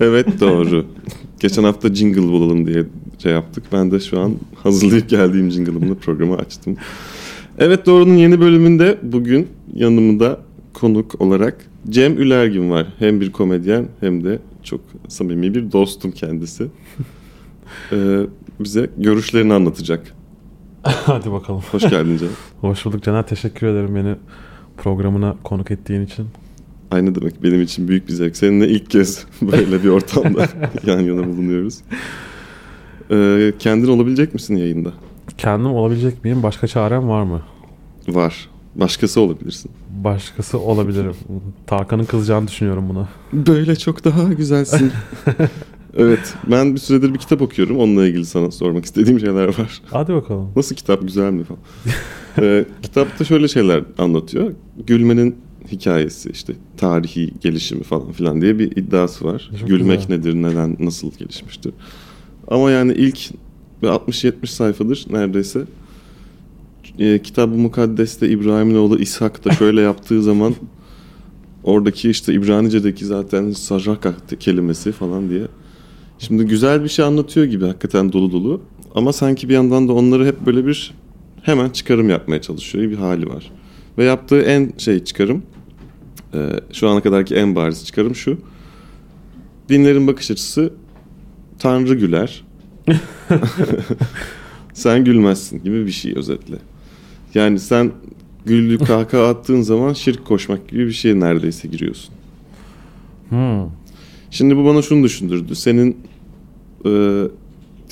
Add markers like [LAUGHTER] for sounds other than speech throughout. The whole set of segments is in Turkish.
Evet doğru. [LAUGHS] Geçen hafta jingle bulalım diye şey yaptık. Ben de şu an hazırlayıp geldiğim jingle'ımla programı açtım. Evet Doğru'nun yeni bölümünde bugün yanımda konuk olarak Cem Ülergin var. Hem bir komedyen hem de çok samimi bir dostum kendisi. Ee, bize görüşlerini anlatacak. [LAUGHS] Hadi bakalım. Hoş geldin Cem. [LAUGHS] Hoş bulduk Caner. Teşekkür ederim beni programına konuk ettiğin için. Aynı demek benim için büyük bir zevk. Seninle ilk kez [LAUGHS] böyle bir ortamda [LAUGHS] yan yana bulunuyoruz. Ee, kendin olabilecek misin yayında? Kendim olabilecek miyim? Başka çarem var mı? Var. Başkası olabilirsin. Başkası olabilirim. Tarkan'ın kızacağını düşünüyorum buna. Böyle çok daha güzelsin. [LAUGHS] evet. Ben bir süredir bir kitap okuyorum. Onunla ilgili sana sormak istediğim şeyler var. Hadi bakalım. Nasıl kitap? Güzel mi falan? ee, kitapta şöyle şeyler anlatıyor. Gülmenin hikayesi işte tarihi gelişimi falan filan diye bir iddiası var. Çok Gülmek güzel. nedir, neden, nasıl gelişmiştir. Ama yani ilk 60-70 sayfadır neredeyse e, Kitab-ı Mukaddes'te İbrahim'in oğlu İshak da şöyle [LAUGHS] yaptığı zaman oradaki işte İbranice'deki zaten sarraka kelimesi falan diye. Şimdi güzel bir şey anlatıyor gibi hakikaten dolu dolu. Ama sanki bir yandan da onları hep böyle bir hemen çıkarım yapmaya çalışıyor bir hali var. Ve yaptığı en şey çıkarım e, şu ana kadarki en bariz çıkarım şu. Dinlerin bakış açısı Tanrı güler. [LAUGHS] sen gülmezsin gibi bir şey özetle. Yani sen güldüğü kahkaha attığın zaman şirk koşmak gibi bir şeye neredeyse giriyorsun. Hmm. Şimdi bu bana şunu düşündürdü. Senin e,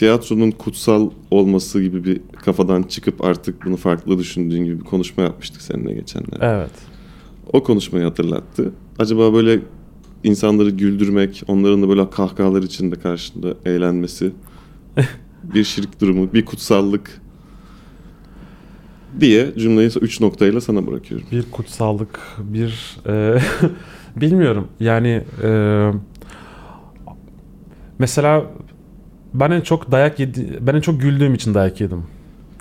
tiyatronun kutsal olması gibi bir kafadan çıkıp artık bunu farklı düşündüğün gibi bir konuşma yapmıştık seninle geçenlerde. Evet. O konuşmayı hatırlattı. Acaba böyle insanları güldürmek, onların da böyle kahkahalar içinde karşında eğlenmesi [LAUGHS] bir şirk durumu, bir kutsallık diye cümleyi üç noktayla sana bırakıyorum. Bir kutsallık, bir... e, [LAUGHS] bilmiyorum. Yani... e, mesela ben en çok dayak yedi, ben en çok güldüğüm için dayak yedim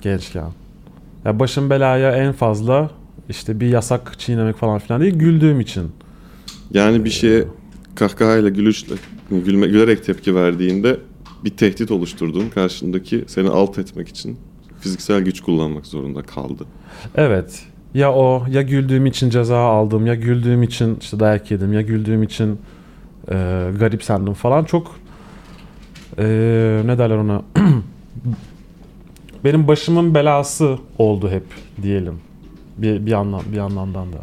gençken. Ya başım belaya en fazla işte bir yasak çiğnemek falan filan değil güldüğüm için. Yani bir şeye kahkahayla, gülüşle, gülme, gülerek tepki verdiğinde bir tehdit oluşturduğun karşındaki seni alt etmek için fiziksel güç kullanmak zorunda kaldı. Evet. Ya o ya güldüğüm için ceza aldım ya güldüğüm için işte dayak yedim ya güldüğüm için e, garipsendim falan çok e, ne derler ona? [CLEARS THROAT] Benim başımın belası oldu hep diyelim. Bir bir anlam bir anlamdan da.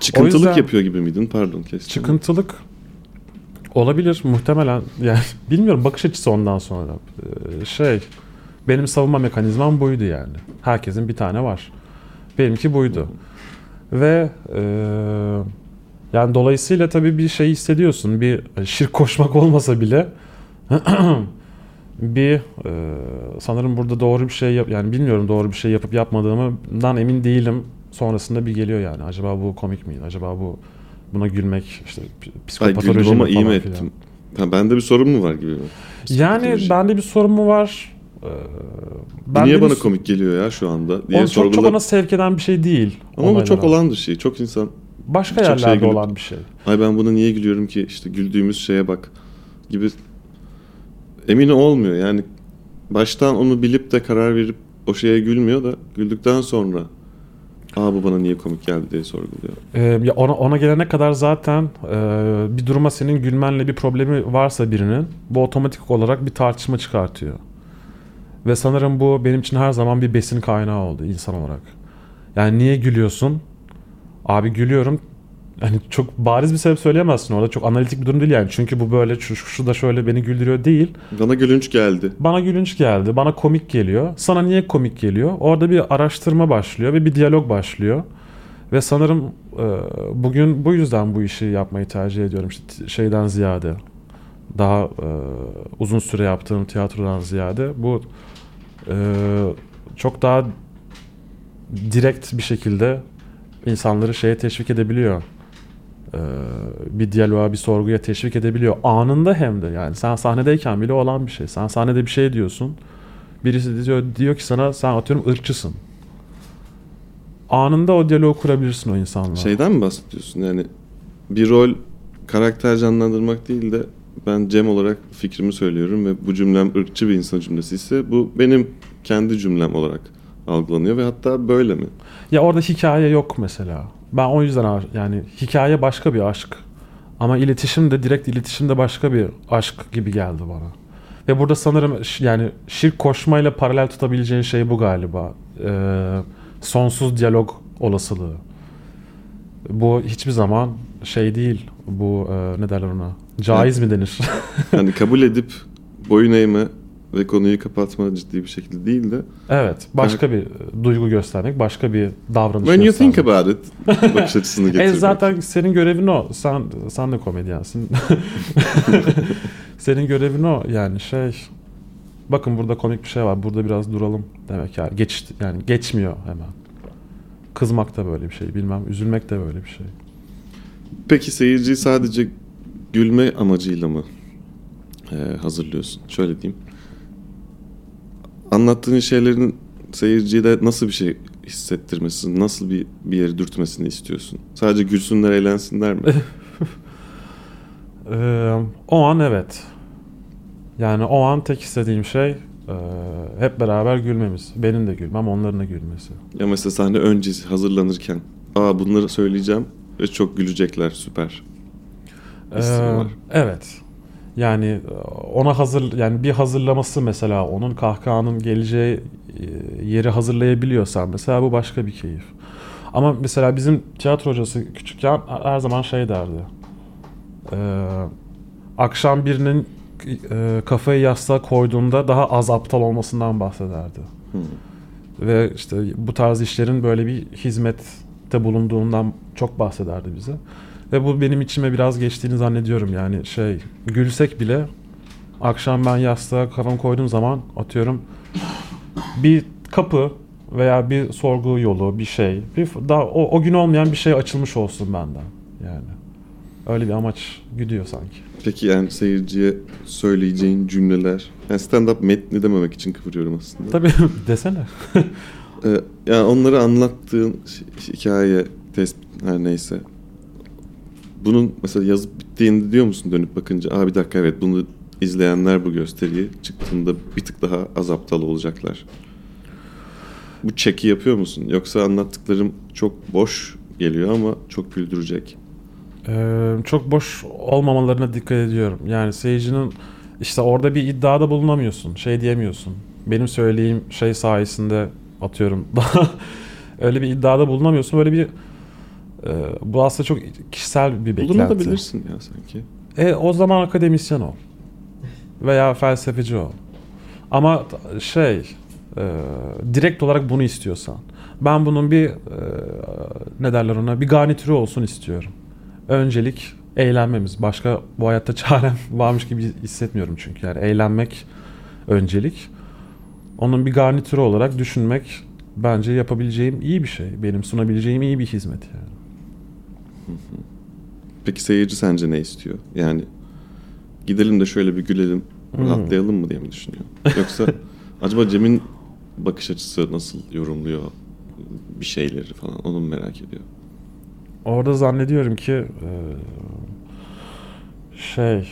Çıkıntılık yüzden- yapıyor gibi miydin? Pardon kestim. Çıkıntılık olabilir muhtemelen. [LAUGHS] Yani bilmiyorum bakış açısı ondan sonra. Ee, şey benim savunma mekanizmam buydu yani. Herkesin bir tane var. Benimki buydu. Ve e, yani dolayısıyla tabii bir şey hissediyorsun. Bir şirk koşmak olmasa bile [CLEARS THROAT] bir e, sanırım burada doğru bir şey yap yani bilmiyorum doğru bir şey yapıp yapmadığımdan emin değilim sonrasında bir geliyor yani acaba bu komik miydi acaba bu buna gülmek işte Ay psikopatoloji güldüm ama iyi mi falan ettim? Ha, bende bir sorun mu var gibi mi? Yani bende bir sorun mu var? Ee, bende Niye bana komik geliyor ya şu anda diye Onu çok, çok ona sevk eden bir şey değil. Ama bu çok olan bir şey. Çok insan Başka çok şey yerlerde gülüp- olan bir şey. ay ben buna niye gülüyorum ki işte güldüğümüz şeye bak gibi emin olmuyor. Yani baştan onu bilip de karar verip o şeye gülmüyor da güldükten sonra aa bu bana niye komik geldi diye sorguluyor. Ee, ya ona, ona gelene kadar zaten e, bir duruma senin gülmenle bir problemi varsa birinin bu otomatik olarak bir tartışma çıkartıyor. Ve sanırım bu benim için her zaman bir besin kaynağı oldu insan olarak. Yani niye gülüyorsun? Abi gülüyorum. Hani çok bariz bir sebep söyleyemezsin orada. Çok analitik bir durum değil yani. Çünkü bu böyle şu, şu da şöyle beni güldürüyor değil. Bana gülünç geldi. Bana gülünç geldi. Bana komik geliyor. Sana niye komik geliyor? Orada bir araştırma başlıyor ve bir diyalog başlıyor. Ve sanırım e, bugün bu yüzden bu işi yapmayı tercih ediyorum. İşte şeyden ziyade daha e, uzun süre yaptığım tiyatrodan ziyade bu e, çok daha direkt bir şekilde insanları şeye teşvik edebiliyor. E, bir diyaloğa, bir sorguya teşvik edebiliyor. Anında hem de yani sen sahnedeyken bile olan bir şey. Sen sahnede bir şey diyorsun. Birisi diyor, diyor ki sana sen atıyorum ırkçısın. Anında o diyaloğu kurabilirsin o insanla. Şeyden mi bahsediyorsun? Yani bir rol karakter canlandırmak değil de ben Cem olarak fikrimi söylüyorum ve bu cümlem ırkçı bir insan cümlesi ise bu benim kendi cümlem olarak algılanıyor ve hatta böyle mi? Ya orada hikaye yok mesela. Ben o yüzden yani hikaye başka bir aşk. Ama iletişim de direkt iletişim de başka bir aşk gibi geldi bana. Ve burada sanırım yani şirk koşmayla paralel tutabileceğin şey bu galiba. Ee, sonsuz diyalog olasılığı. Bu hiçbir zaman şey değil. Bu e, ne derler ona? Caiz mi denir? [LAUGHS] Hani kabul edip boyun eğme ve konuyu kapatma ciddi bir şekilde değil de evet. Başka bir duygu göstermek, başka bir davranış when you göstermek. think about it [LAUGHS] bakış açısını E getirmek. zaten senin görevin o. Sen sen de komedyensin. [LAUGHS] senin görevin o yani şey. Bakın burada komik bir şey var. Burada biraz duralım demek yani. Geç yani geçmiyor hemen. Kızmak da böyle bir şey. Bilmem üzülmek de böyle bir şey. Peki seyirciyi sadece gülme amacıyla mı e, hazırlıyorsun? Şöyle diyeyim. Anlattığın şeylerin seyirciye de nasıl bir şey hissettirmesini, nasıl bir bir yeri dürtmesini istiyorsun? Sadece gülsünler, eğlensinler mi? [LAUGHS] Ee, o an evet. Yani o an tek istediğim şey e, hep beraber gülmemiz. Benim de gülmem, onların da gülmesi. ya mesela sahne öncesi hazırlanırken, aa bunları söyleyeceğim ve çok gülecekler, süper. Ee, evet. Yani e, ona hazır yani bir hazırlaması mesela onun kahkahanın geleceği e, yeri hazırlayabiliyorsan mesela bu başka bir keyif. Ama mesela bizim tiyatro hocası küçükken her zaman şey derdi. Ee, akşam birinin e, kafayı yastığa koyduğunda daha az aptal olmasından bahsederdi. Hmm. Ve işte bu tarz işlerin böyle bir hizmette bulunduğundan çok bahsederdi bize. Ve bu benim içime biraz geçtiğini zannediyorum yani şey gülsek bile akşam ben yastığa kafamı koyduğum zaman atıyorum bir kapı veya bir sorgu yolu bir şey bir daha o, o gün olmayan bir şey açılmış olsun benden yani öyle bir amaç güdüyor sanki. Peki yani seyirciye söyleyeceğin cümleler, yani stand-up metni dememek için kıvırıyorum aslında. Tabii [LAUGHS] desene. Ee, yani onları anlattığın hi- hikaye, test her neyse. Bunun mesela yazıp bittiğinde diyor musun dönüp bakınca Aa bir dakika evet bunu izleyenler bu gösteriyi çıktığında bir tık daha az aptal olacaklar. Bu çeki yapıyor musun? Yoksa anlattıklarım çok boş geliyor ama çok güldürecek. Ee, çok boş olmamalarına dikkat ediyorum. Yani seyircinin işte orada bir iddiada bulunamıyorsun. Şey diyemiyorsun. Benim söylediğim şey sayesinde atıyorum. [LAUGHS] Öyle bir iddiada bulunamıyorsun. Böyle bir e, bu aslında çok kişisel bir beklenti. Bulunabilirsin ya sanki. E o zaman akademisyen ol. Veya felsefeci ol. Ama şey e, direkt olarak bunu istiyorsan. Ben bunun bir e, ne derler ona bir garnitürü olsun istiyorum. Öncelik eğlenmemiz. Başka bu hayatta [LAUGHS] çarem varmış gibi hissetmiyorum çünkü. Yani eğlenmek öncelik. Onun bir garnitürü olarak düşünmek bence yapabileceğim iyi bir şey. Benim sunabileceğim iyi bir hizmet yani. Peki seyirci sence ne istiyor? Yani gidelim de şöyle bir gülelim, Hmm. rahatlayalım mı diye mi düşünüyor? Yoksa [LAUGHS] acaba Cem'in bakış açısı nasıl yorumluyor bir şeyleri falan onu mu merak ediyor? Orada zannediyorum ki e, şey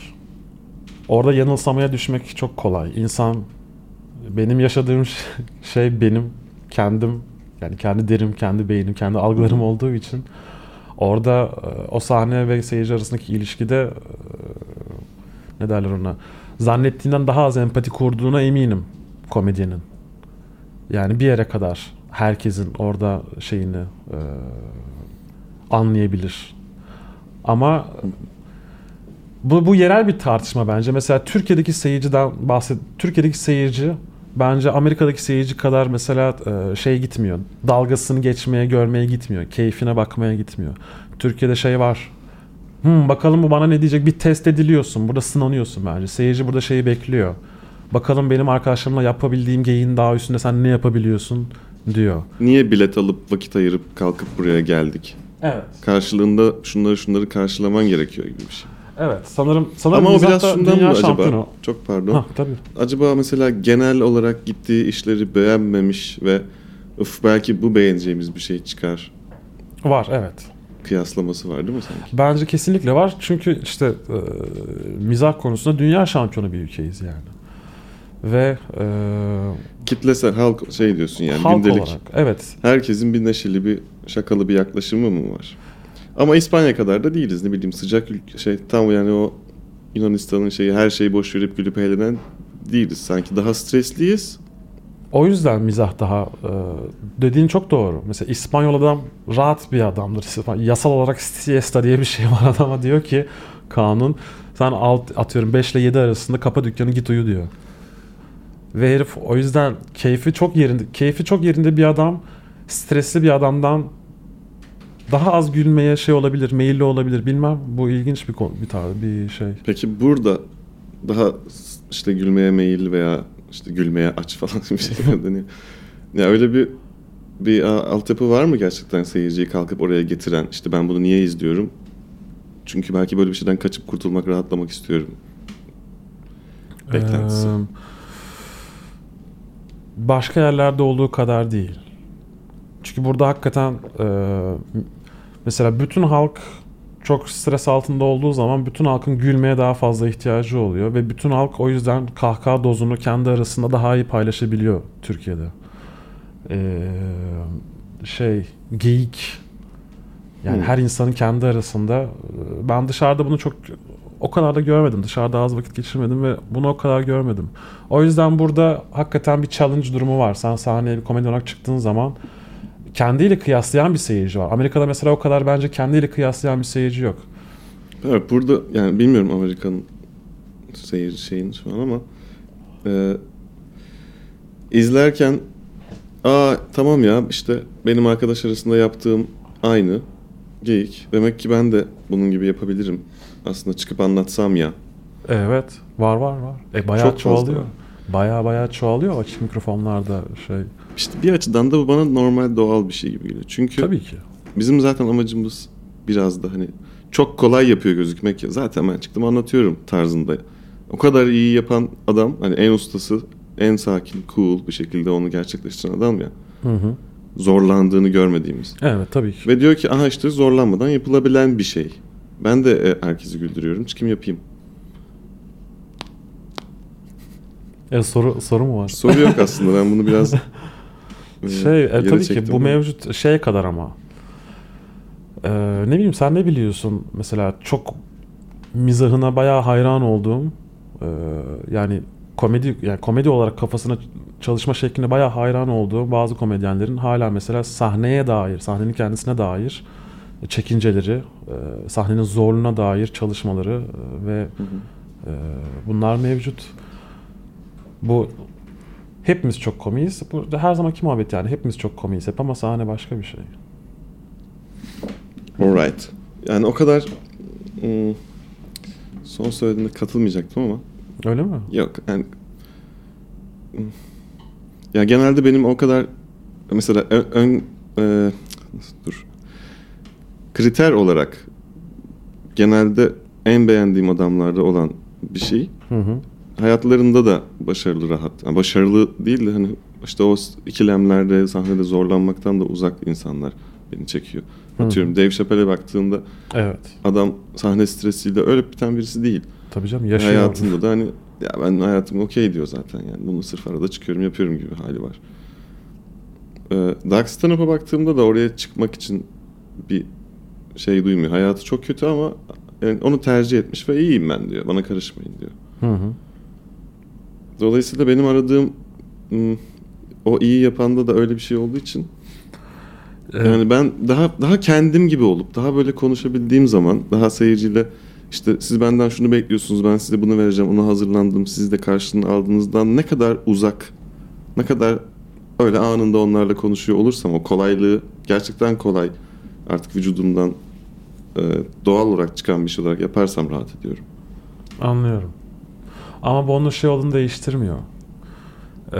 orada yanılsamaya düşmek çok kolay. İnsan benim yaşadığım şey benim kendim yani kendi derim, kendi beynim, kendi algılarım olduğu için orada e, o sahne ve seyirci arasındaki ilişkide e, ne derler ona zannettiğinden daha az empati kurduğuna eminim komedyenin. Yani bir yere kadar herkesin orada şeyini e, anlayabilir. Ama bu, bu yerel bir tartışma bence. Mesela Türkiye'deki seyirciden bahset. Türkiye'deki seyirci bence Amerika'daki seyirci kadar mesela e, şey gitmiyor. Dalgasını geçmeye, görmeye gitmiyor. Keyfine bakmaya gitmiyor. Türkiye'de şey var. Hmm, bakalım bu bana ne diyecek? Bir test ediliyorsun. Burada sınanıyorsun bence. Seyirci burada şeyi bekliyor. Bakalım benim arkadaşlarımla yapabildiğim geyiğin daha üstünde sen ne yapabiliyorsun diyor. Niye bilet alıp vakit ayırıp kalkıp buraya geldik? Evet. Karşılığında şunları şunları karşılaman gerekiyor gibi bir şey. Evet. Sanırım sanırım Ama o biraz şundan dünya mı acaba? şampiyonu. Çok pardon. Ha, tabii. Acaba mesela genel olarak gittiği işleri beğenmemiş ve Uf belki bu beğeneceğimiz bir şey çıkar. Var evet. kıyaslaması var değil mi sanki? Bence kesinlikle var. Çünkü işte e, mizah konusunda dünya şampiyonu bir ülkeyiz yani. Ve e, Kitlesel halk şey diyorsun yani halk gündelik. olarak evet Herkesin bir neşeli bir şakalı bir yaklaşımı mı var? Ama İspanya kadar da değiliz ne bileyim sıcak ülke şey tam yani o Yunanistan'ın şeyi her şeyi boş verip gülüp eğlenen değiliz. Sanki daha stresliyiz. O yüzden mizah daha e, dediğin çok doğru. Mesela İspanyol adam rahat bir adamdır. Yasal olarak siesta diye bir şey var [LAUGHS] adama diyor ki kanun sen alt, atıyorum 5 ile 7 arasında kapa dükkanı git uyu diyor. Ve herif o yüzden keyfi çok yerinde keyfi çok yerinde bir adam stresli bir adamdan daha az gülmeye şey olabilir, meyilli olabilir. Bilmem. Bu ilginç bir konu, bir tar bir şey. Peki burada daha işte gülmeye meyil veya işte gülmeye aç falan [LAUGHS] bir şey deniyor. Ya öyle bir bir altyapı var mı gerçekten seyirciyi kalkıp oraya getiren? İşte ben bunu niye izliyorum? Çünkü belki böyle bir şeyden kaçıp kurtulmak, rahatlamak istiyorum. Beklentisi. Ee, başka yerlerde olduğu kadar değil. Çünkü burada hakikaten e, mesela bütün halk çok stres altında olduğu zaman bütün halkın gülmeye daha fazla ihtiyacı oluyor ve bütün halk o yüzden kahkaha dozunu kendi arasında daha iyi paylaşabiliyor Türkiye'de. Ee, şey geyik yani Hmm. her insanın kendi arasında e, ben dışarıda bunu çok o kadar da görmedim. Dışarıda az vakit geçirmedim ve bunu o kadar görmedim. O yüzden burada hakikaten bir challenge durumu var. Sen sahneye bir komedi olarak çıktığın zaman kendiyle kıyaslayan bir seyirci var. Amerika'da mesela o kadar bence kendiyle kıyaslayan bir seyirci yok. Evet burada yani bilmiyorum Amerika'nın seyirci şeyini şu an ama e, izlerken aa tamam ya işte benim arkadaş arasında yaptığım aynı geyik. Demek ki ben de bunun gibi yapabilirim. Aslında çıkıp anlatsam ya. Evet, var var var. E bayağı Çok fazla çoğalıyor. var. Bayağı bayağı çoğalıyor açık mikrofonlarda şey. İşte bir açıdan da bu bana normal doğal bir şey gibi geliyor. Çünkü Tabii ki. bizim zaten amacımız biraz da hani çok kolay yapıyor gözükmek ya. Zaten ben çıktım anlatıyorum tarzında. O kadar iyi yapan adam hani en ustası, en sakin, cool bir şekilde onu gerçekleştiren adam ya. Hı hı. Zorlandığını görmediğimiz. Evet tabii ki. Ve diyor ki aha işte zorlanmadan yapılabilen bir şey. Ben de e, herkesi güldürüyorum. Çıkayım yapayım. E, soru soru mu var? Soru yok aslında. Ben bunu biraz [LAUGHS] Şey e, tabii ki bu ama. mevcut şeye kadar ama. Ee, ne bileyim sen ne biliyorsun mesela çok mizahına bayağı hayran olduğum e, yani komedi yani komedi olarak kafasına çalışma şekline bayağı hayran olduğum bazı komedyenlerin hala mesela sahneye dair, sahnenin kendisine dair çekinceleri, e, sahnenin zorluğuna dair çalışmaları e, ve Hı hı. ee, bunlar mevcut. Bu hepimiz çok komiyiz. Bu her zamanki muhabbet yani. Hepimiz çok komiyiz hep ama sahne başka bir şey. Alright. Yani o kadar hmm, son söylediğinde katılmayacaktım ama Öyle mi? yok yani hmm, ya genelde benim o kadar mesela ön, ön e, dur kriter olarak genelde en beğendiğim adamlarda olan bir şey Hı hı. Hayatlarında da başarılı rahat. Yani başarılı değil de hani işte o ikilemlerde sahnede zorlanmaktan da uzak insanlar beni çekiyor. Hı. Atıyorum Dave Chappelle'e baktığında Evet. adam sahne stresiyle öyle biten birisi değil. Tabii canım yaşıyor. Hayatında da hani ya ben hayatım okey diyor zaten yani. Bunu sırf arada çıkıyorum yapıyorum gibi hali var. Ee, Dark Stand-Up'a baktığımda da oraya çıkmak için bir şey duymuyor. Hayatı çok kötü ama yani onu tercih etmiş ve iyiyim ben diyor. Bana karışmayın diyor. Hı hı. Dolayısıyla benim aradığım ım, o iyi yapanda da öyle bir şey olduğu için Evet. yani ben daha daha kendim gibi olup daha böyle konuşabildiğim zaman daha seyirciyle işte siz benden şunu bekliyorsunuz ben size bunu vereceğim ona hazırlandım siz de karşılığını aldığınızdan ne kadar uzak ne kadar öyle anında onlarla konuşuyor olursam o kolaylığı gerçekten kolay artık vücudumdan doğal olarak çıkan bir şey olarak yaparsam rahat ediyorum. Anlıyorum. Ama bu onun şey olduğunu değiştirmiyor. Ee,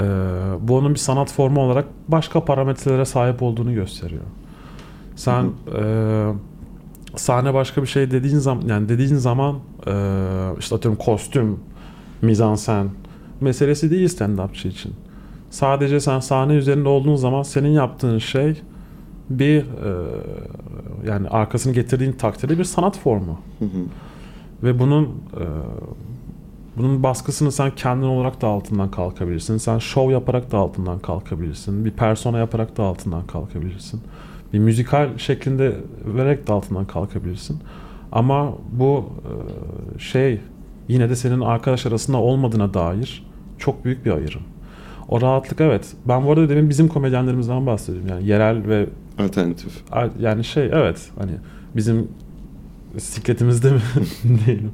bu onun bir sanat formu olarak başka parametrelere sahip olduğunu gösteriyor. Sen e, sahne başka bir şey dediğin zaman yani dediğin zaman e, işte atıyorum kostüm, mizansen meselesi değil stand-upçı için. Sadece sen sahne üzerinde olduğun zaman senin yaptığın şey bir e, yani arkasını getirdiğin takdirde bir sanat formu. Hı hı. Ve bunun e, bunun baskısını sen kendin olarak da altından kalkabilirsin. Sen şov yaparak da altından kalkabilirsin. Bir persona yaparak da altından kalkabilirsin. Bir müzikal şeklinde vererek de altından kalkabilirsin. Ama bu e, şey yine de senin arkadaş arasında olmadığına dair çok büyük bir ayrım. O rahatlık evet. Ben bu arada demin bizim komedyenlerimizden bahsediyorum. Yani yerel ve Alternatif. yani şey evet hani bizim sikletimizde mi [LAUGHS] diyelim.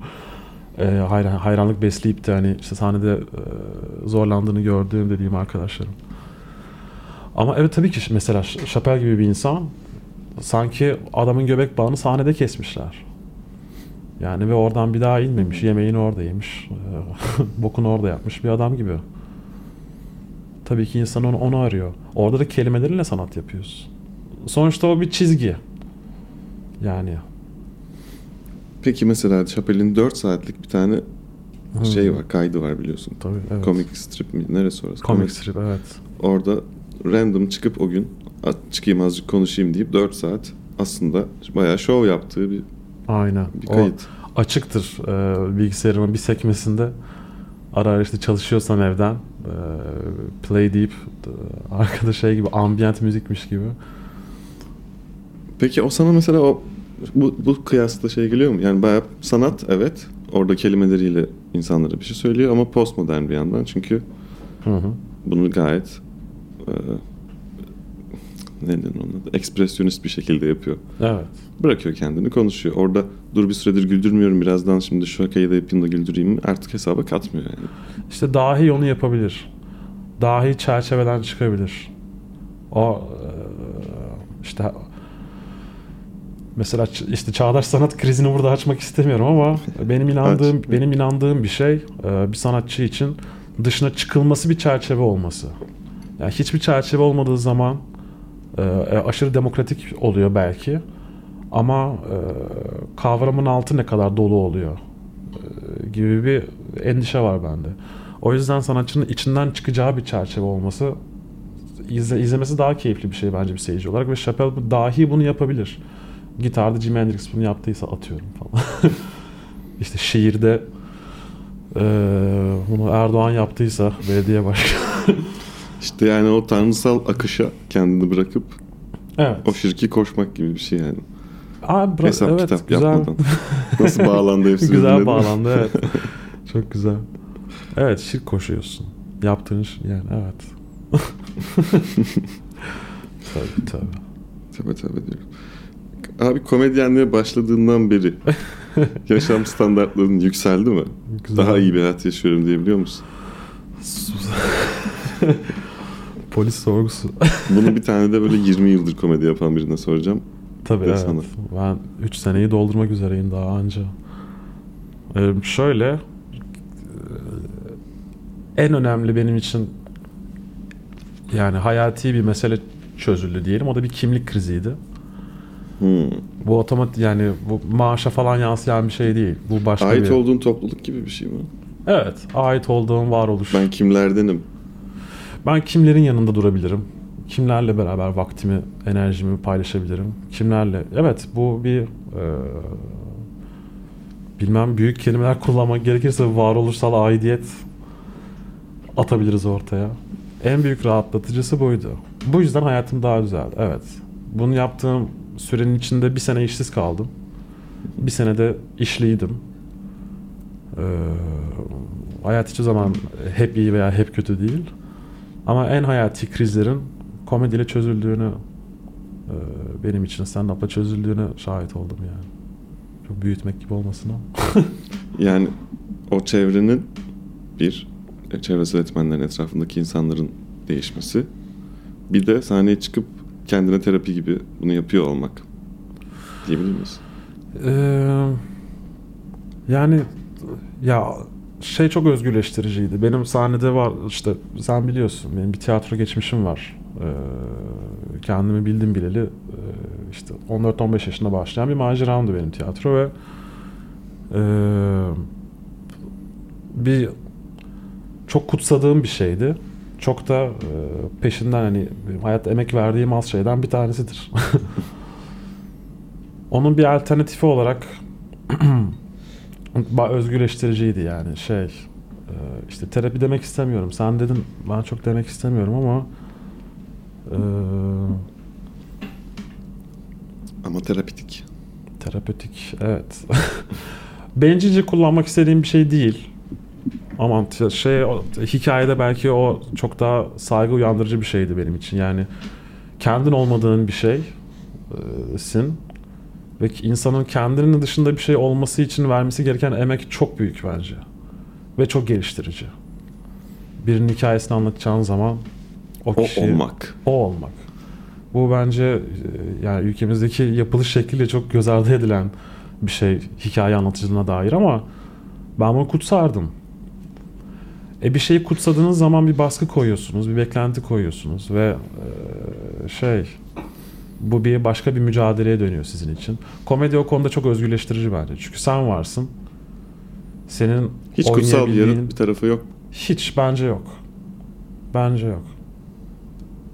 E, hayran, hayranlık besleyip de hani işte sahnede e, zorlandığını gördüğüm dediğim arkadaşlarım. Ama evet tabii ki mesela Ş- Chappelle gibi bir insan sanki adamın göbek bağını sahnede kesmişler. Yani ve oradan bir daha inmemiş. Yemeğini orada yemiş. e, [LAUGHS] Bokunu orada yapmış bir adam gibi. Tabii ki insan onu, onu arıyor. Orada da kelimelerinle sanat yapıyorsun. Sonuçta o bir çizgi. Yani Peki mesela Chappelle'in 4 saatlik bir tane Hı. şey var, kaydı var biliyorsun. tabii evet. Comic strip mi? Neresi orası? Comic Comic- strip evet. Orada random çıkıp o gün "A- çıkayım azıcık konuşayım deyip 4 saat aslında bayağı şov yaptığı bir, Aynen. bir O kayıt. açıktır e, bilgisayarımın bir sekmesinde ara ara işte çalışıyorsam evden e, play deyip e, arkada şey gibi ambient müzikmiş gibi. Peki o sana mesela o bu, bu kıyasla şey geliyor mu? Yani bayağı sanat evet. Orada kelimeleriyle insanlara bir şey söylüyor ama postmodern bir yandan. Çünkü Hı hı. bunu gayet e, ne denir onun adı? Ekspresyonist bir şekilde yapıyor. Evet. Bırakıyor kendini konuşuyor. Orada dur bir süredir güldürmüyorum birazdan şimdi şu şakayı da yapayım da güldüreyim artık hesaba katmıyor yani. İşte dahi onu yapabilir. Dahi çerçeveden çıkabilir. O e, işte mesela işte çağdaş sanat krizini burada açmak istemiyorum ama [LAUGHS] benim inandığım Aç. benim inandığım bir şey e, bir sanatçı için dışına çıkılması bir çerçeve olması. Yani hiçbir çerçeve olmadığı zaman e, e, aşırı demokratik oluyor belki ama kavramın altı ne kadar dolu oluyor gibi bir endişe var bende. O yüzden sanatçının içinden çıkacağı bir çerçeve olması izle, izlemesi daha keyifli bir şey bence bir seyirci olarak ve Chappelle dahi bunu yapabilir. Gitarda Jimi Hendrix bunu yaptıysa atıyorum falan. [LAUGHS] işte şiirde e, bunu Erdoğan yaptıysa belediye başkanı. [LAUGHS] İşte yani o tanrısal akışa kendini bırakıp evet. o şirki koşmak gibi bir şey yani. Abi, bra- Hesap evet, kitap güzel. yapmadan. [LAUGHS] Nasıl bağlandı hepsi güzel bağlandı evet. Çok güzel. Evet şirk koşuyorsun. Yaptığın iş yani evet. tabii tabii. Tabii tabii diyorum. Abi komedyenliğe başladığından beri [LAUGHS] yaşam standartların yükseldi mi? Güzel. Daha iyi bir hayat yaşıyorum diyebiliyor musun? [LAUGHS] Polis sorgusu. [LAUGHS] Bunu bir tane de böyle 20 yıldır komedi yapan birine soracağım. Tabii Ve evet. sana. Ben 3 seneyi doldurmak üzereyim daha anca. Ee, şöyle e, en önemli benim için yani hayati bir mesele çözüldü diyelim. O da bir kimlik kriziydi. Hmm. Bu otomat yani bu maaşa falan yansıyan bir şey değil. Bu başka Ait bir... olduğun topluluk gibi bir şey mi? Evet. Ait olduğum varoluş. Ben... Ben kimlerdenim? kimlerin yanında durabilirim? Kimlerle beraber vaktimi, enerjimi paylaşabilirim? Kimlerle? Evet bu bir e, bilmem büyük kelimeler kullanmak gerekirse varoluşsal aidiyet atabiliriz ortaya. En büyük rahatlatıcısı buydu. Bu yüzden hayatım daha güzel. Evet. Bunu yaptığım sürenin içinde bir sene işsiz kaldım. Bir sene de işliydim. Ee, hayat hiçbir zaman hep iyi veya hep kötü değil. Ama en hayati krizlerin komediyle çözüldüğünü e, benim için stand-up'la çözüldüğünü şahit oldum yani. Çok büyütmek gibi olmasın ama. [LAUGHS] Yani o çevrenin bir e, çevresel etmenlerin etrafındaki insanların değişmesi. Bir de sahneye çıkıp kendine terapi gibi bunu yapıyor olmak. Diyebilir miyiz? Ee, yani ya şey çok özgürleştiriciydi. Benim sahnede var işte sen biliyorsun benim bir tiyatro geçmişim var. Ee, kendimi bildim bileli e, işte 14-15 yaşında başlayan bir maceramdı benim tiyatro ve e, bir çok kutsadığım bir şeydi. Çok da e, peşinden hani hayatta emek verdiğim az şeyden bir tanesidir. [LAUGHS] Onun bir alternatifi olarak [CLEARS THROAT] özgürleştiriciydi yani şey e, işte terapi demek istemiyorum. Sen dedin ben çok demek istemiyorum ama e, Ama terapitik. terapötik evet. [LAUGHS] Bencilce kullanmak istediğim bir şey değil. Ama t- şey o- hikayede belki o çok daha saygı uyandırıcı bir şeydi benim için. Yani kendin olmadığın bir şeysin ve ki insanın kendinin dışında bir şey olması için vermesi gereken emek çok büyük bence. Ve çok geliştirici. Birinin hikayesini anlatacağın zaman o O kişi olmak. o olmak. Bu bence e, yani ülkemizdeki yapılış şekliyle çok göz ardı edilen bir şey hikaye anlatıcılığına dair ama ben bunu kutsardım. E bir şeyi kutsadığınız zaman bir baskı koyuyorsunuz, bir beklenti koyuyorsunuz ve e, şey bu bir başka bir mücadeleye dönüyor sizin için. Komedi o konuda çok özgürleştirici bence. Çünkü sen varsın. Senin Hiç kutsal bir, oynayabildiğin- yarı, bir tarafı yok. hiç bence yok. Bence yok.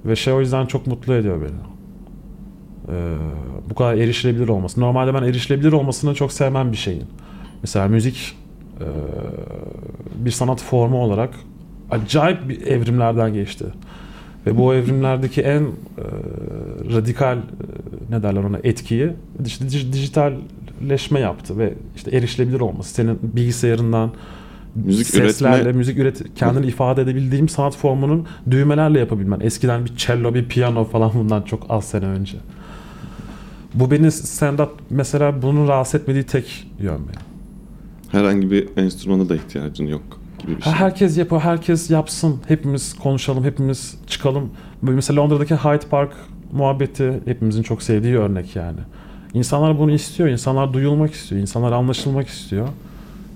Ve şey o yüzden çok mutlu ediyor beni. Ee, bu kadar erişilebilir olması. Normalde ben erişilebilir olmasını çok sevmem bir şeyin. Mesela müzik e, bir sanat formu olarak acayip bir evrimlerden geçti. Ve bu evrimlerdeki en e, radikal e, ne derler ona etkiyi işte dij- dijitalleşme yaptı ve işte erişilebilir olması. Senin bilgisayarından Müzik seslerle üretme müzik üret kendini ifade edebildiğim sanat formunun düğmelerle yapabilmen. Eskiden bir cello, bir piyano falan bundan çok az sene önce. Bu beni stand-up mesela bunun rahatsız etmediği tek yön benim. Herhangi bir enstrümana da ihtiyacın yok gibi bir şey. Herkes yapıyor, herkes yapsın. Hepimiz konuşalım, hepimiz çıkalım. Böyle mesela Londra'daki Hyde Park muhabbeti hepimizin çok sevdiği örnek yani. İnsanlar bunu istiyor, insanlar duyulmak istiyor, insanlar anlaşılmak istiyor.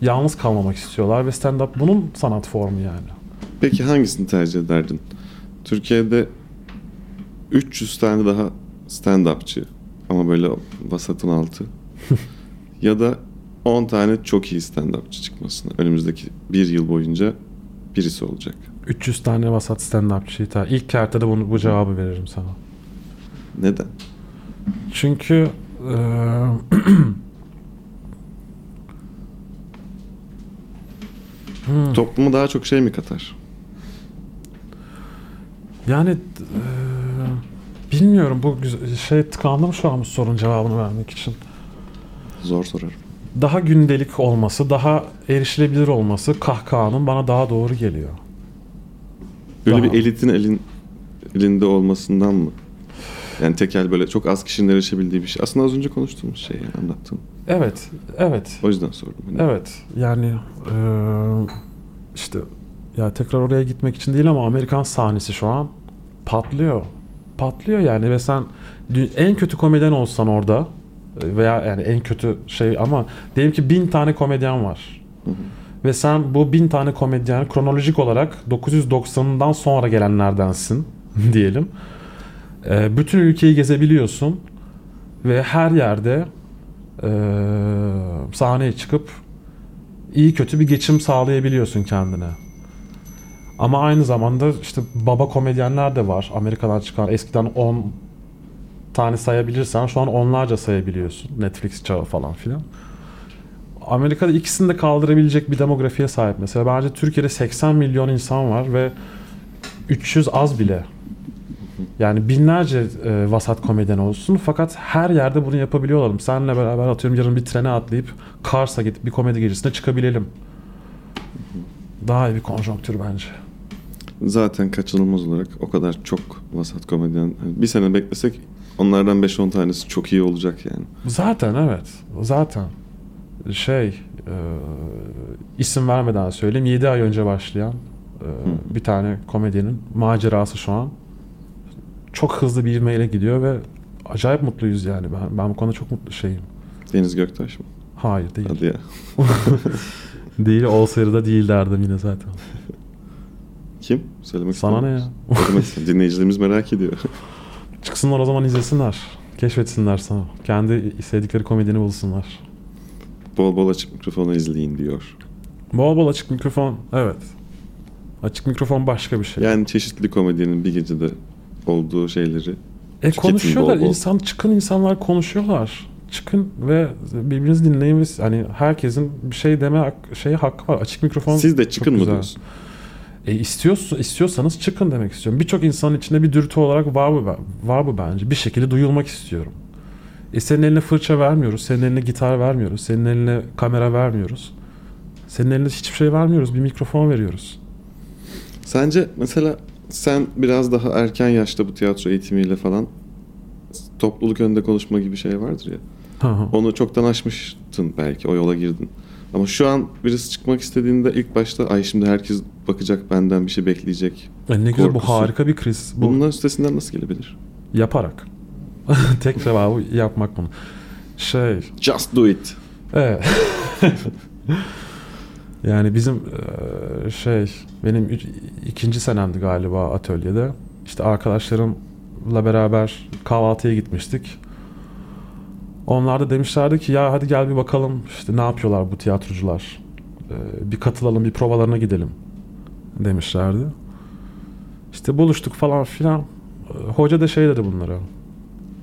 Yalnız kalmamak istiyorlar ve stand-up bunun sanat formu yani. Peki hangisini tercih ederdin? Türkiye'de 300 tane daha stand-upçı ama böyle vasatın altı. [LAUGHS] ya da 10 tane çok iyi stand-upçı çıkmasını. Önümüzdeki bir yıl boyunca birisi olacak. 300 tane vasat stand-upçı yeter. İlk kertede bunu, bu cevabı veririm sana. Neden? Çünkü eee, [CLEARS THROAT] Hmm. Topluma daha çok şey mi katar? yani eee, bilmiyorum bu güzel- şey tıkandım şu an bu sorunun cevabını vermek için. Zor sorarım. Daha gündelik olması, daha erişilebilir olması kahkahanın bana daha doğru geliyor. Böyle Daha- bir elitin elin elinde olmasından mı? Yani tekel böyle çok az kişinin erişebildiği bir şey. Aslında az önce konuştuğumuz şey yani anlattığım. Evet, evet. O yüzden sordum. Hani Evet yani eee, işte ya tekrar oraya gitmek için değil ama Amerikan sahnesi şu an patlıyor. Patlıyor yani ve sen en kötü komedyen olsan orada e, veya yani en kötü şey ama diyelim ki bin tane komedyen var. Hı hı. Ve sen bu bin tane komedyen kronolojik olarak 990'dan sonra gelenlerdensin [LAUGHS] diyelim. Ee, bütün ülkeyi gezebiliyorsun ve her yerde e, sahneye çıkıp iyi kötü bir geçim sağlayabiliyorsun kendine. Ama aynı zamanda işte baba komedyenler de var. Amerika'dan çıkan eskiden 10 tane sayabilirsen şu an onlarca sayabiliyorsun. Netflix çağı falan filan. Amerika'da ikisini de kaldırabilecek bir demografiye sahip mesela. Bence Türkiye'de 80 milyon insan var ve 300 az bile. Yani binlerce e, vasat komedyen olsun fakat her yerde bunu yapabiliyorlar. Seninle beraber atıyorum yarın bir trene atlayıp Kars'a gidip bir komedi gecesine çıkabilelim. Daha iyi bir konjonktür bence. Zaten kaçınılmaz olarak o kadar çok vasat komedyen. bir sene beklesek onlardan 5-10 tanesi çok iyi olacak yani. Zaten evet. Zaten. Şey e, isim vermeden söyleyeyim 7 ay önce başlayan e, Hı. bir tane komedyenin macerası şu an çok hızlı bir ivmeyle gidiyor ve acayip mutluyuz yani. Ben, ben bu konuda çok mutlu şeyim. Deniz Göktaş mı? Hayır değil. Hadi ya. [LAUGHS] Değil olsaydı da değil derdim yine zaten. Kim? Söylemek Sana ne? Söylemek ister- [LAUGHS] Dinleyicilerimiz merak ediyor. Çıksınlar o zaman izlesinler. Keşfetsinler sana. Kendi istedikleri komedini bulsunlar. bol bol açık mikrofonu izleyin diyor. Bol bol açık mikrofon. Evet. Açık mikrofon başka bir şey. Yani çeşitli komedyenin bir gecede olduğu şeyleri. E konuşuyorlar. bol bol. insan çıkın insanlar konuşuyorlar. Çıkın ve birbirinizi dinleyin ve hani herkesin bir şey deme hak- şey hakkı var. Açık mikrofon. Siz de çıkın mı diyorsun? E istiyorsa, istiyorsanız çıkın demek istiyorum. Birçok insanın içinde bir dürtü olarak var bu, var bu bence. Bir şekilde duyulmak istiyorum. E senin eline fırça vermiyoruz. Senin eline gitar vermiyoruz. Senin eline kamera vermiyoruz. Senin eline hiçbir şey vermiyoruz. Bir mikrofon veriyoruz. Sence mesela sen biraz daha erken yaşta bu tiyatro eğitimiyle falan topluluk önünde konuşma gibi şey vardır ya. Hı hı. Onu çoktan aşmıştın belki o yola girdin. Ama şu an birisi çıkmak istediğinde ilk başta ay şimdi herkes bakacak benden bir şey bekleyecek. E ne güzel bu korkusu. harika bir kriz. Bu Bunun üstesinden nasıl gelebilir? yaparak. [LAUGHS] Tek cevabı yapmak bunu. Şey, Just do it. Evet. [LAUGHS] yani bizim şey benim üç- ikinci senemdi galiba atölyede. İşte arkadaşlarımla beraber kahvaltıya gitmiştik. Onlar da demişlerdi ki ya hadi gel bir bakalım işte ne yapıyorlar bu tiyatrocular. Eee, bir katılalım bir provalarına gidelim demişlerdi. İşte buluştuk falan filan. Eee, Hoca da şey dedi bunlara.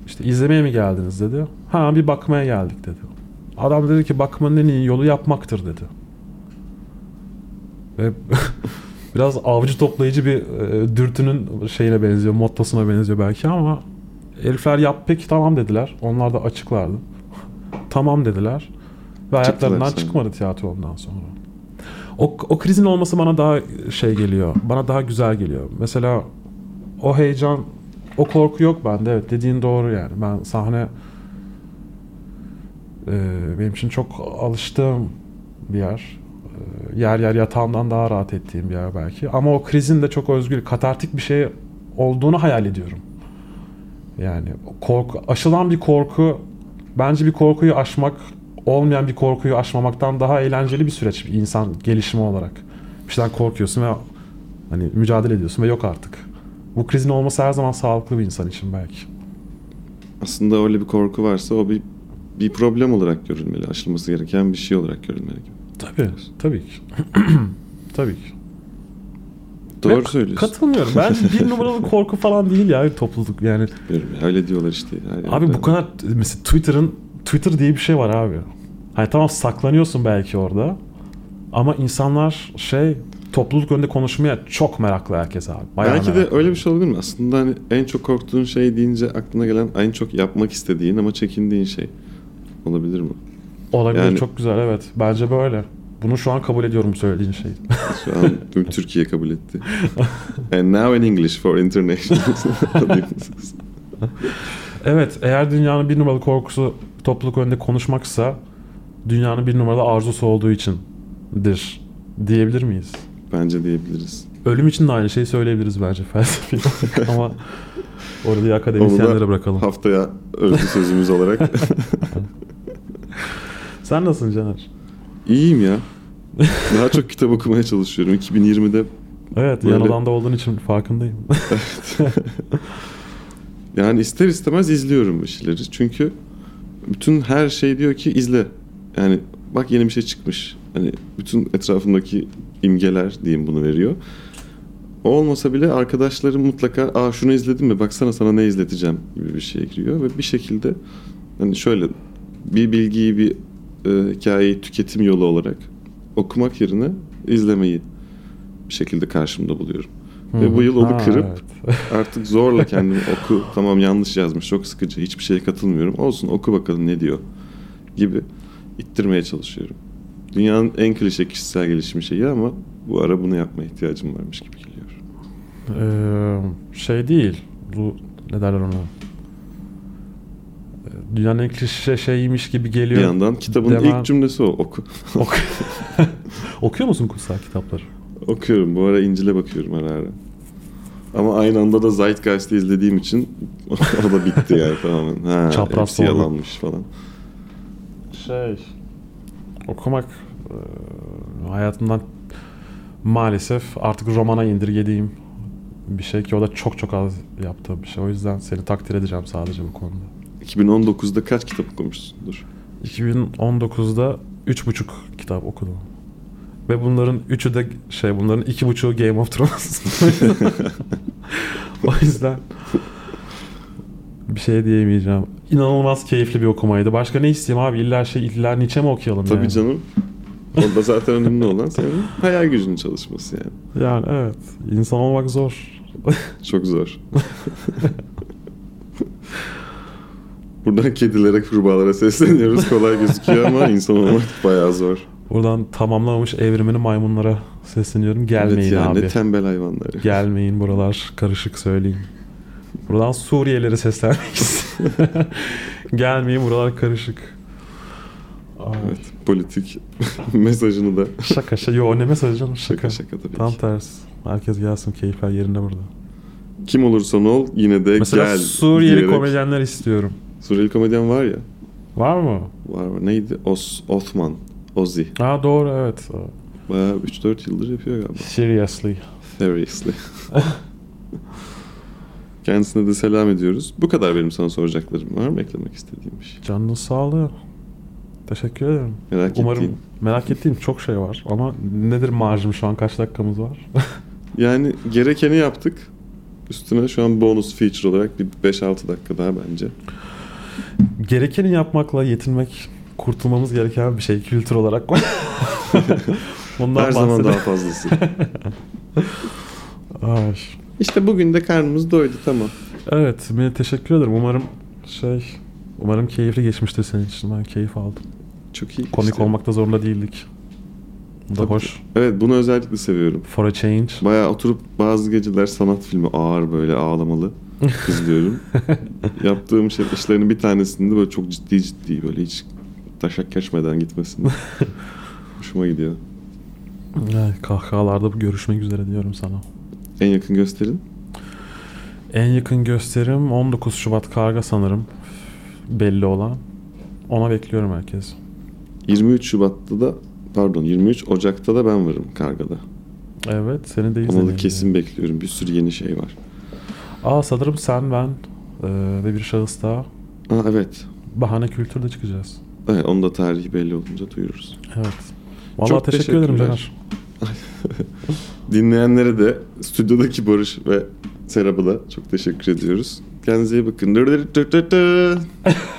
İşte izlemeye mi geldiniz dedi. Ha bir bakmaya geldik dedi. Adam dedi ki bakmanın en iyi yolu yapmaktır dedi. Ve [LAUGHS] biraz avcı toplayıcı bir e, dürtünün şeyine benziyor, mottosuna benziyor belki ama herifler yap peki tamam dediler. Onlar da açıklardı. [LAUGHS] tamam dediler. Ve hayatlarından çıkmadı tiyatro ondan sonra. O, o krizin olması bana daha şey geliyor. Bana daha güzel geliyor. Mesela o heyecan, o korku yok bende. Evet dediğin doğru yani. Ben sahne e, benim için çok alıştığım bir yer. E, yer yer yatağımdan daha rahat ettiğim bir yer belki. Ama o krizin de çok özgür, katartik bir şey olduğunu hayal ediyorum. Yani korku, aşılan bir korku bence bir korkuyu aşmak olmayan bir korkuyu aşmamaktan daha eğlenceli bir süreç bir insan gelişimi olarak. Bir şeyden korkuyorsun ve hani mücadele ediyorsun ve yok artık. Bu krizin olması her zaman sağlıklı bir insan için belki. Aslında öyle bir korku varsa o bir bir problem olarak görülmeli. Aşılması gereken bir şey olarak görülmeli gibi. Tabii, tabii ki. [CLEARS THROAT] tabii ki. Doğru Ve söylüyorsun. Katılmıyorum. Bence [LAUGHS] bir numaralı korku falan değil ya topluluk yani. Bilmiyorum Öyle diyorlar işte. her Abi yerde. bu kadar mesela Twitter'ın Twitter diye bir şey var abi. Hani tamam saklanıyorsun belki orada. Ama insanlar şey topluluk önünde konuşmaya çok meraklı herkes abi. Bayağı Belki de meraklı. öyle bir şey olabilir mi? Aslında hani en çok korktuğun şey deyince aklına gelen en çok yapmak istediğin ama çekindiğin şey. Olabilir mi? Olabilir Yani- çok güzel evet. Bence böyle. Bunu şu an kabul ediyorum söylediğin şeyi. [LAUGHS] Şu an tüm Türkiye kabul etti. And now in English for international. [LAUGHS] Evet eğer dünyanın bir numaralı korkusu topluluk önünde konuşmaksa dünyanın bir numaralı arzusu olduğu içindir diyebilir miyiz? Bence diyebiliriz. Ölüm için de aynı şeyi söyleyebiliriz bence felsefi olarak ama Onu akademisyenlere bırakalım. haftaya özlü sözümüz olarak. [LAUGHS] Sen nasılsın Caner? İyiyim ya. Daha çok kitap okumaya çalışıyorum. 2020'de Evet Böyle- yan odanda olduğun için farkındayım. yani ister istemez izliyorum bu şeyleri. Çünkü bütün her şey diyor ki izle. Yani bak yeni bir şey çıkmış. Hani bütün etrafındaki imgeler diyeyim bunu veriyor. O olmasa bile arkadaşlarım mutlaka aa şunu izledin mi baksana sana ne izleteceğim gibi bir şeye giriyor ve bir şekilde hani şöyle bir bilgiyi bir e, hikayeyi tüketim yolu olarak okumak yerine izlemeyi bir şekilde karşımda buluyorum. Ve bu yıl onu Ha, kırıp evet. Artık zorla [LAUGHS] kendimi oku. Tamam yanlış yazmış. Çok sıkıcı. Hiçbir şeye katılmıyorum. Olsun oku bakalım ne diyor. Gibi ittirmeye çalışıyorum. Dünyanın en klişe kişisel gelişim şeyi ama bu ara bunu yapmaya ihtiyacım varmış gibi geliyor. Ee, şey değil. Bu ne derler ona? Dünyanın en klişe şeyiymiş gibi Bir geliyor. yandan kitabın Devam- ilk cümlesi o. Oku. Ok- [LAUGHS] Okuyor musun kutsal kitapları? Okuyorum. Bu ara İncil'e bakıyorum ara ara. Ama aynı anda da Zeitgeist'i izlediğim için [LAUGHS] o da bitti yani tamamen. Ha, Çapraz hepsi yalanmış falan. Şey okumak e, hayatımdan maalesef artık romana indirgediğim bir şey ki o da çok çok az yaptığım bir şey. O yüzden seni takdir edeceğim sadece bu konuda. 2019'da kaç kitap okumuşsundur? 2019'da 3,5 kitap okudum. Ve bunların üçü de şey bunların iki buçuğu Game of Thrones. [LAUGHS] o yüzden bir şey diyemeyeceğim. İnanılmaz keyifli bir okumaydı. Başka ne isteyeyim abi? İlla şey illa Nietzsche mi okuyalım Tabii yani? canım. Orada zaten önemli olan senin hayal gücünün çalışması yani. Yani evet. İnsan olmak zor. Çok zor. [LAUGHS] Buradan kedilere, kurbağalara sesleniyoruz. Kolay gözüküyor ama [LAUGHS] insan olmak bayağı zor. Buradan tamamlamamış evrimini maymunlara sesleniyorum. Gelmeyin evet ya, abi. Ne tembel hayvanlar. Gelmeyin buralar karışık söyleyeyim. Buradan Suriyelilere seslenmek istiyorum. [LAUGHS] Gelmeyin buralar karışık. Ay, Evet, politik [LAUGHS] mesajını da Şaka şaka. Yo ne mesajı canım şaka. şaka şaka tabii Tam ki. tersi. Herkes gelsin keyifler yerinde burada. Kim olursan ol yine de Mesela gel. Suriyeli diyerek- komedyenler istiyorum. Suriyeli komedyen var ya. Var mı? Var var. Neydi? Os, Osman. Ozzy. Ha doğru evet. Bayağı 3-4 yıldır yapıyor galiba. Seriously. Seriously. [LAUGHS] Kendisine de selam ediyoruz. Bu kadar benim sana soracaklarım. Var mı eklemek istediğim bir şey? Canının sağlığı. Teşekkür ederim. Merak Umarım ettiğin. merak ettiğim çok şey var ama nedir marjım şu an kaç dakikamız var? [LAUGHS] Yani gerekeni yaptık. Üstüne şu an bonus feature olarak bir 5-6 dakika daha bence. Gerekeni yapmakla yetinmek kurtulmamız gereken bir şey kültür olarak. [LAUGHS] Bundan Her zaman daha fazlası. [LAUGHS] Ay. işte bugün de karnımız doydu tamam. Evet, Mine teşekkür ederim. Umarım şey umarım keyifli geçmiştir senin için. Ben keyif aldım. Çok iyi. Komik işte. olmakta zorunda değildik. Bu da Tabii. hoş. Evet bunu özellikle seviyorum. For a change. Bayağı oturup bazı geceler sanat filmi ağır böyle ağlamalı [LAUGHS] izliyorum. Yaptığım şey işlerin bir tanesinde böyle çok ciddi ciddi böyle hiç taşak geçmeden gitmesin. [LAUGHS] Hoşuma gidiyor. Ay, kahkahalarda görüşmek üzere diyorum sana. En yakın gösterin. En yakın gösterim 19 Şubat Karga sanırım. Belli olan. Ona bekliyorum herkes. 23 Şubat'ta da pardon 23 Ocak'ta da ben varım Karga'da. Evet, seni de izledim. da kesin bekliyorum. Bir sürü yeni şey var. Aa sanırım sen, ben e, ve bir şahıs daha Aa evet. bahane kültürde çıkacağız. Evet, onun da tarihi belli olunca duyururuz. Evet. Vallahi Çok teşekkür ederim. Caner. [LAUGHS] Dinleyenlere de stüdyodaki Barış ve Serap'a da çok teşekkür ediyoruz. Kendinize iyi bakın. [LAUGHS]